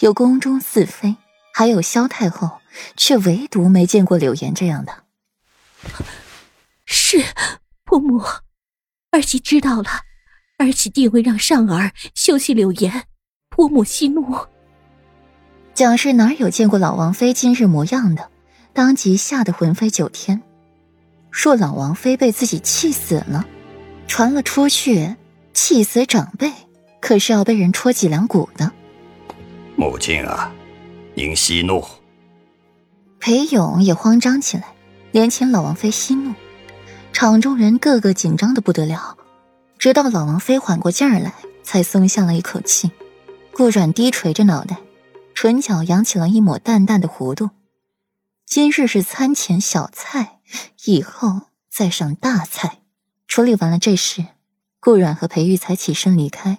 有宫中四妃，还有萧太后，却唯独没见过柳岩这样的。是伯母，儿媳知道了，儿媳定会让上儿休息柳岩。伯母息怒。蒋氏哪有见过老王妃今日模样的，当即吓得魂飞九天。若老王妃被自己气死了，传了出去，气死长辈可是要被人戳脊梁骨的。母亲啊，您息怒。裴勇也慌张起来，连请老王妃息怒。场中人个个紧张的不得了，直到老王妃缓过劲儿来，才松下了一口气。顾阮低垂着脑袋，唇角扬起了一抹淡淡的弧度。今日是餐前小菜，以后再上大菜。处理完了这事，顾阮和裴玉才起身离开。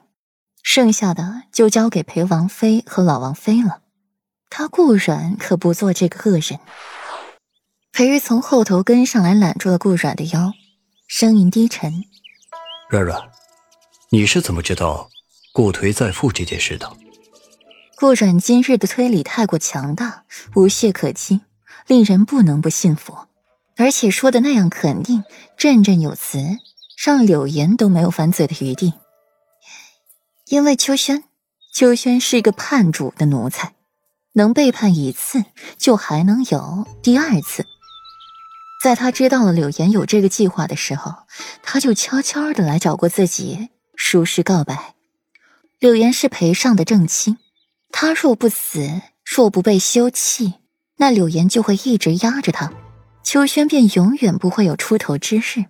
剩下的就交给裴王妃和老王妃了，他顾阮可不做这个恶人。裴玉从后头跟上来，揽住了顾阮的腰，声音低沉：“阮阮，你是怎么知道顾颓在腹这件事的？”顾阮今日的推理太过强大，无懈可击，令人不能不信服，而且说的那样肯定，振振有词，让柳岩都没有反嘴的余地。因为秋轩，秋轩是一个叛主的奴才，能背叛一次，就还能有第二次。在他知道了柳岩有这个计划的时候，他就悄悄的来找过自己，如实告白。柳岩是裴尚的正妻，他若不死，若不被休弃，那柳岩就会一直压着他，秋轩便永远不会有出头之日。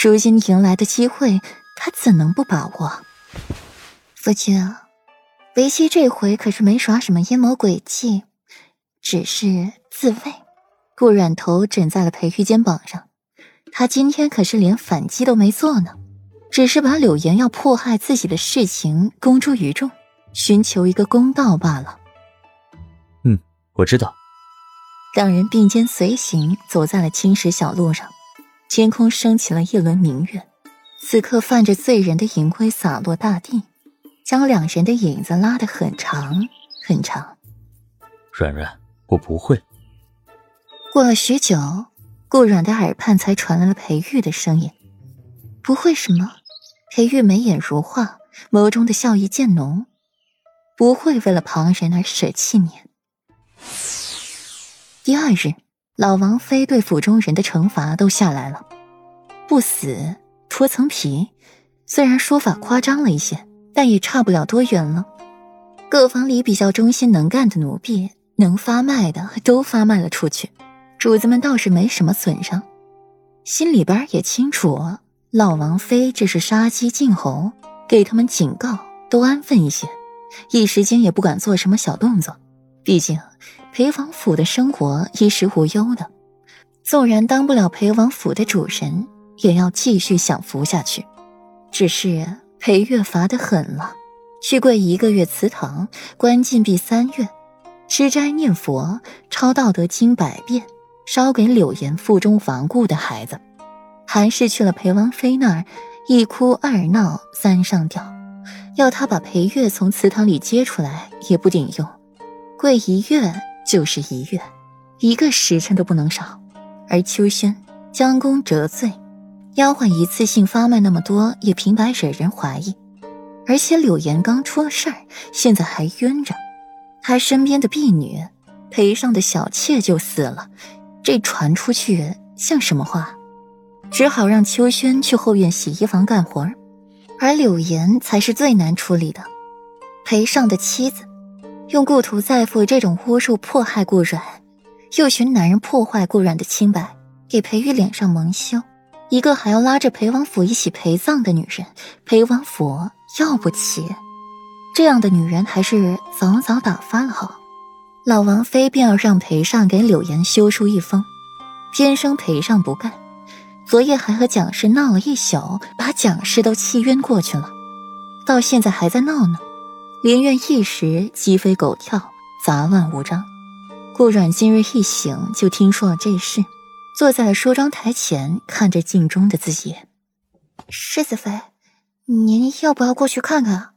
如今迎来的机会，他怎能不把握？夫君，维西这回可是没耍什么阴谋诡计，只是自卫。顾软头枕在了裴玉肩膀上，他今天可是连反击都没做呢，只是把柳岩要迫害自己的事情公诸于众，寻求一个公道罢了。嗯，我知道。两人并肩随行，走在了青石小路上，天空升起了一轮明月，此刻泛着醉人的银辉洒落大地。将两人的影子拉得很长很长。软软，我不会。过了许久，顾软的耳畔才传来了裴玉的声音：“不会什么？”裴玉眉眼如画，眸中的笑意渐浓：“不会为了旁人而舍弃你。”第二日，老王妃对府中人的惩罚都下来了：不死，脱层皮。虽然说法夸张了一些。但也差不了多远了。各房里比较忠心能干的奴婢，能发卖的都发卖了出去，主子们倒是没什么损伤，心里边也清楚，老王妃这是杀鸡儆猴，给他们警告，都安分一些，一时间也不敢做什么小动作。毕竟裴王府的生活衣食无忧的，纵然当不了裴王府的主人，也要继续享福下去。只是。裴月罚的狠了，去跪一个月祠堂，关禁闭三月，吃斋念佛，抄道德经百遍，烧给柳岩腹中顽固的孩子。还是去了裴王妃那儿，一哭二闹三上吊，要他把裴月从祠堂里接出来也不顶用，跪一月就是一月，一个时辰都不能少。而秋轩将功折罪。丫鬟一次性发卖那么多，也平白惹人怀疑。而且柳岩刚出了事儿，现在还晕着，他身边的婢女裴上的小妾就死了，这传出去像什么话？只好让秋轩去后院洗衣房干活而柳岩才是最难处理的。裴尚的妻子，用故土再父这种巫术迫害顾阮，又寻男人破坏顾阮的清白，给裴玉脸上蒙羞。一个还要拉着裴王府一起陪葬的女人，裴王府要不起，这样的女人还是早早打发了好。老王妃便要让裴尚给柳岩修书一封，偏生裴尚不干，昨夜还和蒋氏闹了一宿，把蒋氏都气晕过去了，到现在还在闹呢。连院一时鸡飞狗跳，杂乱无章。顾阮今日一醒就听说了这事。坐在了梳妆台前，看着镜中的自己。世子妃，您要不要过去看看？